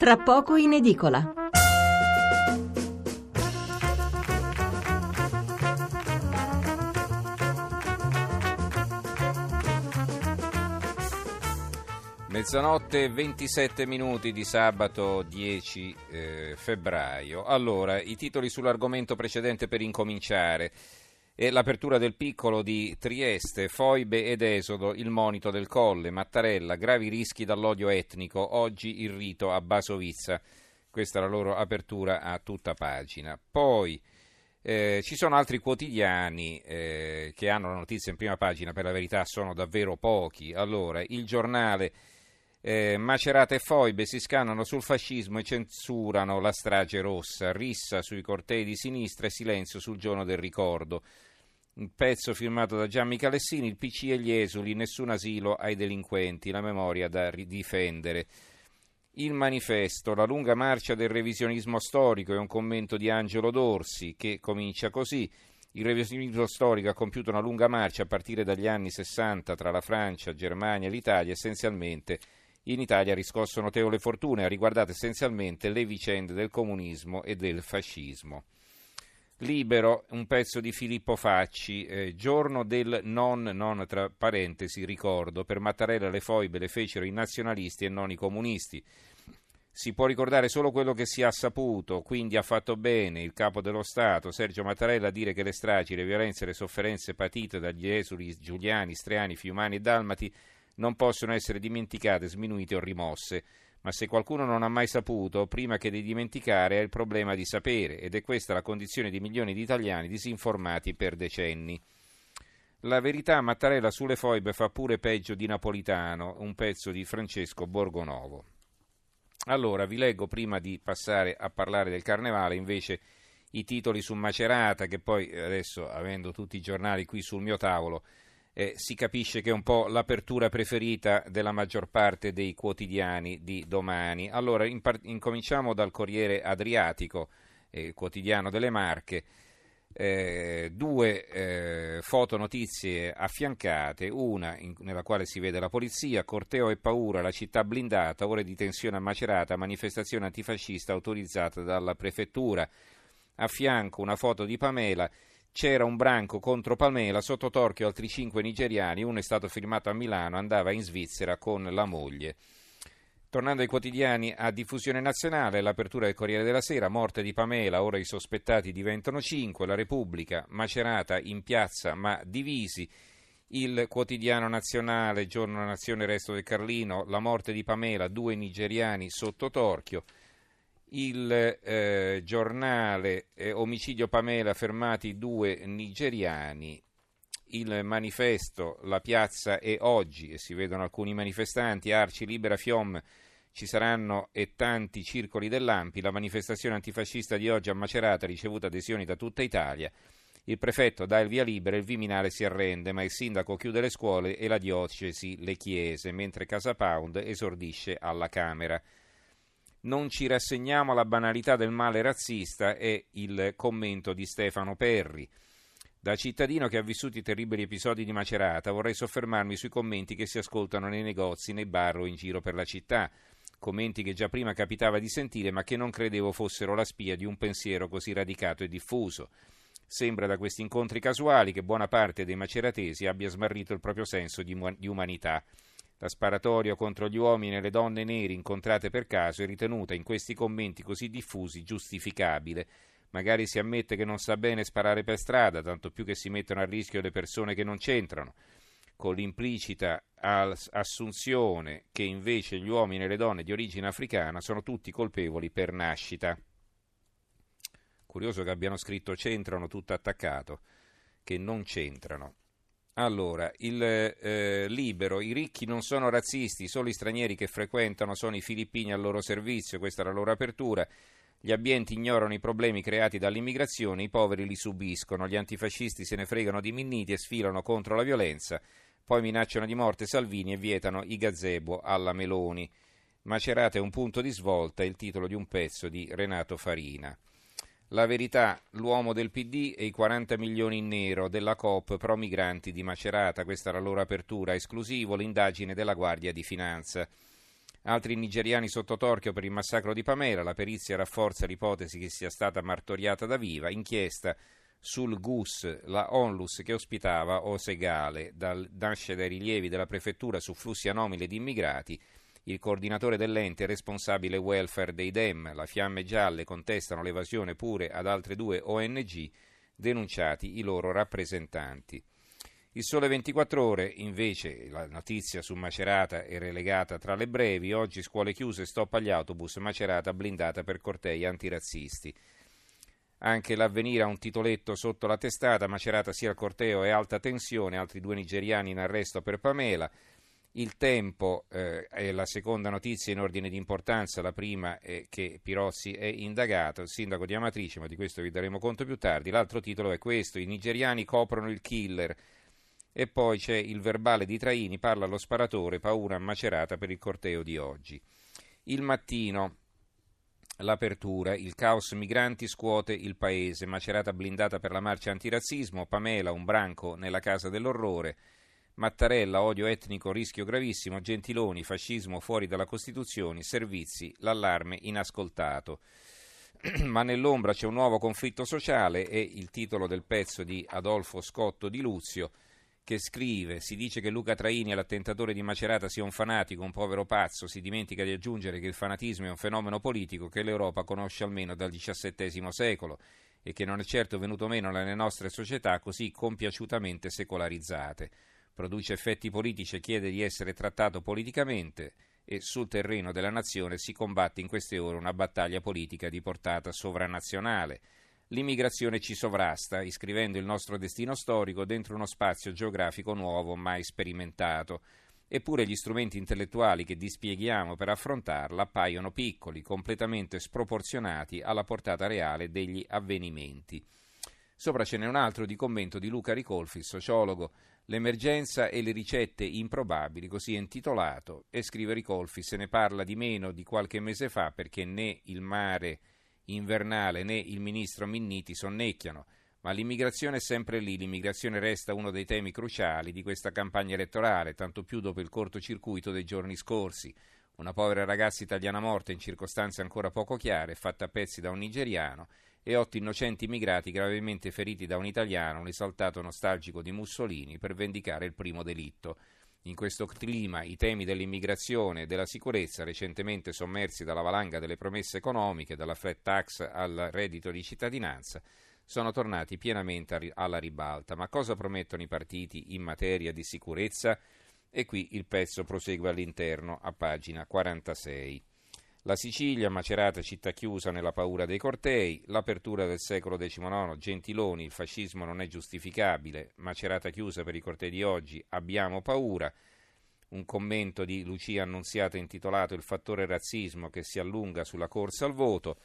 tra poco in edicola. Mezzanotte 27 minuti di sabato 10 eh, febbraio. Allora, i titoli sull'argomento precedente per incominciare. E l'apertura del piccolo di Trieste, foibe ed esodo, il monito del colle, Mattarella, gravi rischi dall'odio etnico, oggi il rito a Basovizza. Questa è la loro apertura a tutta pagina. Poi eh, ci sono altri quotidiani eh, che hanno la notizia in prima pagina, per la verità sono davvero pochi. Allora, il giornale eh, Macerata e Foibe si scannano sul fascismo e censurano la strage rossa, rissa sui cortei di sinistra e silenzio sul giorno del ricordo. Un pezzo firmato da Gianni Calessini, il PC e gli esuli, nessun asilo ai delinquenti, la memoria da difendere. Il manifesto, la lunga marcia del revisionismo storico è un commento di Angelo Dorsi che comincia così. Il revisionismo storico ha compiuto una lunga marcia a partire dagli anni 60 tra la Francia, Germania e l'Italia, essenzialmente in Italia ha riscosso notevole fortuna e ha riguardato essenzialmente le vicende del comunismo e del fascismo. Libero, un pezzo di Filippo Facci, eh, giorno del non, non tra parentesi, ricordo, per Mattarella le foibe le fecero i nazionalisti e non i comunisti. Si può ricordare solo quello che si ha saputo, quindi ha fatto bene il capo dello Stato, Sergio Mattarella, a dire che le stragi, le violenze e le sofferenze patite dagli esuli giuliani, streani, fiumani e dalmati non possono essere dimenticate, sminuite o rimosse. Ma se qualcuno non ha mai saputo, prima che di dimenticare è il problema di sapere, ed è questa la condizione di milioni di italiani disinformati per decenni. La verità Mattarella sulle foibe fa pure peggio di Napolitano, un pezzo di Francesco Borgonovo. Allora, vi leggo prima di passare a parlare del carnevale, invece i titoli su Macerata, che poi adesso, avendo tutti i giornali qui sul mio tavolo, eh, si capisce che è un po' l'apertura preferita della maggior parte dei quotidiani di domani. Allora, par- incominciamo dal Corriere Adriatico, eh, quotidiano delle Marche. Eh, due eh, fotonotizie affiancate, una in, nella quale si vede la polizia, corteo e paura, la città blindata, ore di tensione a Macerata, manifestazione antifascista autorizzata dalla prefettura. A fianco una foto di Pamela c'era un branco contro Palmela, sotto torchio altri cinque nigeriani, uno è stato firmato a Milano, andava in Svizzera con la moglie. Tornando ai quotidiani a diffusione nazionale, l'apertura del Corriere della Sera, morte di Pamela, ora i sospettati diventano cinque, la Repubblica, Macerata in piazza ma divisi, il quotidiano nazionale, giorno nazione, resto del Carlino, la morte di Pamela, due nigeriani sotto torchio, il eh, giornale eh, Omicidio Pamela, fermati due nigeriani, il manifesto La piazza è oggi e si vedono alcuni manifestanti, Arci, Libera, Fiom, ci saranno e tanti circoli dell'Ampi, la manifestazione antifascista di oggi a Macerata ha ricevuto adesioni da tutta Italia, il prefetto dà il via libera, il Viminale si arrende, ma il sindaco chiude le scuole e la diocesi le chiese, mentre Casa Pound esordisce alla Camera. Non ci rassegniamo alla banalità del male razzista è il commento di Stefano Perri. Da cittadino che ha vissuto i terribili episodi di Macerata vorrei soffermarmi sui commenti che si ascoltano nei negozi, nei bar o in giro per la città. Commenti che già prima capitava di sentire ma che non credevo fossero la spia di un pensiero così radicato e diffuso. Sembra da questi incontri casuali che buona parte dei maceratesi abbia smarrito il proprio senso di, umanità. La sparatoria contro gli uomini e le donne neri incontrate per caso è ritenuta in questi commenti così diffusi giustificabile. Magari si ammette che non sa bene sparare per strada, tanto più che si mettono a rischio le persone che non c'entrano, con l'implicita assunzione che invece gli uomini e le donne di origine africana sono tutti colpevoli per nascita. Curioso che abbiano scritto c'entrano tutto attaccato, che non c'entrano. Allora, il eh, libero, i ricchi non sono razzisti, solo i stranieri che frequentano sono i filippini al loro servizio, questa è la loro apertura. Gli ambienti ignorano i problemi creati dall'immigrazione, i poveri li subiscono, gli antifascisti se ne fregano di Minniti e sfilano contro la violenza, poi minacciano di morte Salvini e vietano i gazebo alla Meloni. Macerata è un punto di svolta, il titolo di un pezzo di Renato Farina. La verità, l'uomo del PD e i 40 milioni in nero della COP pro migranti di Macerata, questa è la loro apertura, esclusivo l'indagine della Guardia di Finanza. Altri nigeriani sotto torchio per il massacro di Pamela, la perizia rafforza l'ipotesi che sia stata martoriata da viva, inchiesta sul GUS, la onlus che ospitava Osegale, dal, nasce dai rilievi della prefettura su flussi anomali di immigrati, il coordinatore dell'ente responsabile welfare dei DEM, la Fiamme Gialle contestano l'evasione pure ad altre due ONG, denunciati i loro rappresentanti. Il Sole 24 Ore, invece, la notizia su Macerata è relegata tra le brevi. Oggi scuole chiuse, stop agli autobus, Macerata blindata per cortei antirazzisti. Anche l'avvenire ha un titoletto sotto la testata, Macerata sia il corteo e alta tensione, altri due nigeriani in arresto per Pamela. Il tempo eh, è la seconda notizia in ordine di importanza, la prima è che Pirozzi è indagato, il sindaco di Amatrice, ma di questo vi daremo conto più tardi. L'altro titolo è questo, i nigeriani coprono il killer. E poi c'è il verbale di Traini, parla lo sparatore, paura macerata per il corteo di oggi. Il mattino, l'apertura, il caos migranti scuote il paese, macerata blindata per la marcia antirazzismo, Pamela, un branco nella casa dell'orrore, Mattarella, odio etnico, rischio gravissimo, Gentiloni, fascismo fuori dalla Costituzione, servizi, l'allarme inascoltato. Ma nell'ombra c'è un nuovo conflitto sociale e il titolo del pezzo di Adolfo Scotto di Luzio che scrive: Si dice che Luca Traini, l'attentatore di Macerata, sia un fanatico, un povero pazzo. Si dimentica di aggiungere che il fanatismo è un fenomeno politico che l'Europa conosce almeno dal XVII secolo e che non è certo venuto meno nelle nostre società così compiaciutamente secolarizzate. Produce effetti politici e chiede di essere trattato politicamente e sul terreno della nazione si combatte in queste ore una battaglia politica di portata sovranazionale. L'immigrazione ci sovrasta, iscrivendo il nostro destino storico dentro uno spazio geografico nuovo mai sperimentato. Eppure gli strumenti intellettuali che dispieghiamo per affrontarla appaiono piccoli, completamente sproporzionati alla portata reale degli avvenimenti. Sopra ce n'è un altro di commento di Luca Ricolfi, sociologo, L'emergenza e le ricette improbabili, così è intitolato, e scrive Ricolfi, se ne parla di meno di qualche mese fa perché né il mare invernale né il ministro Minniti sonnecchiano, ma l'immigrazione è sempre lì, l'immigrazione resta uno dei temi cruciali di questa campagna elettorale, tanto più dopo il cortocircuito dei giorni scorsi. Una povera ragazza italiana morta in circostanze ancora poco chiare, fatta a pezzi da un nigeriano, e otto innocenti immigrati gravemente feriti da un italiano, un esaltato nostalgico di Mussolini, per vendicare il primo delitto. In questo clima i temi dell'immigrazione e della sicurezza, recentemente sommersi dalla valanga delle promesse economiche, dalla flat tax al reddito di cittadinanza, sono tornati pienamente alla ribalta. Ma cosa promettono i partiti in materia di sicurezza? E qui il pezzo prosegue all'interno a pagina 46. La Sicilia, Macerata, città chiusa nella paura dei cortei, l'apertura del secolo XIX, Gentiloni, il fascismo non è giustificabile, Macerata chiusa per i cortei di oggi, abbiamo paura, un commento di Lucia Annunziata intitolato Il fattore razzismo che si allunga sulla corsa al voto,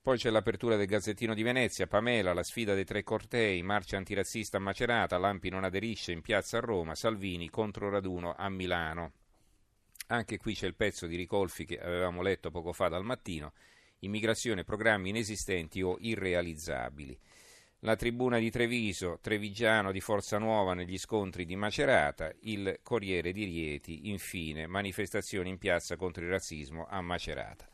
poi c'è l'apertura del Gazzettino di Venezia, Pamela, la sfida dei tre cortei, marcia antirazzista a Macerata, Lampi non aderisce in piazza a Roma, Salvini contro raduno a Milano. Anche qui c'è il pezzo di Ricolfi che avevamo letto poco fa dal mattino, immigrazione, programmi inesistenti o irrealizzabili. La tribuna di Treviso, Trevigiano di Forza Nuova negli scontri di Macerata, il Corriere di Rieti, infine manifestazioni in piazza contro il razzismo a Macerata.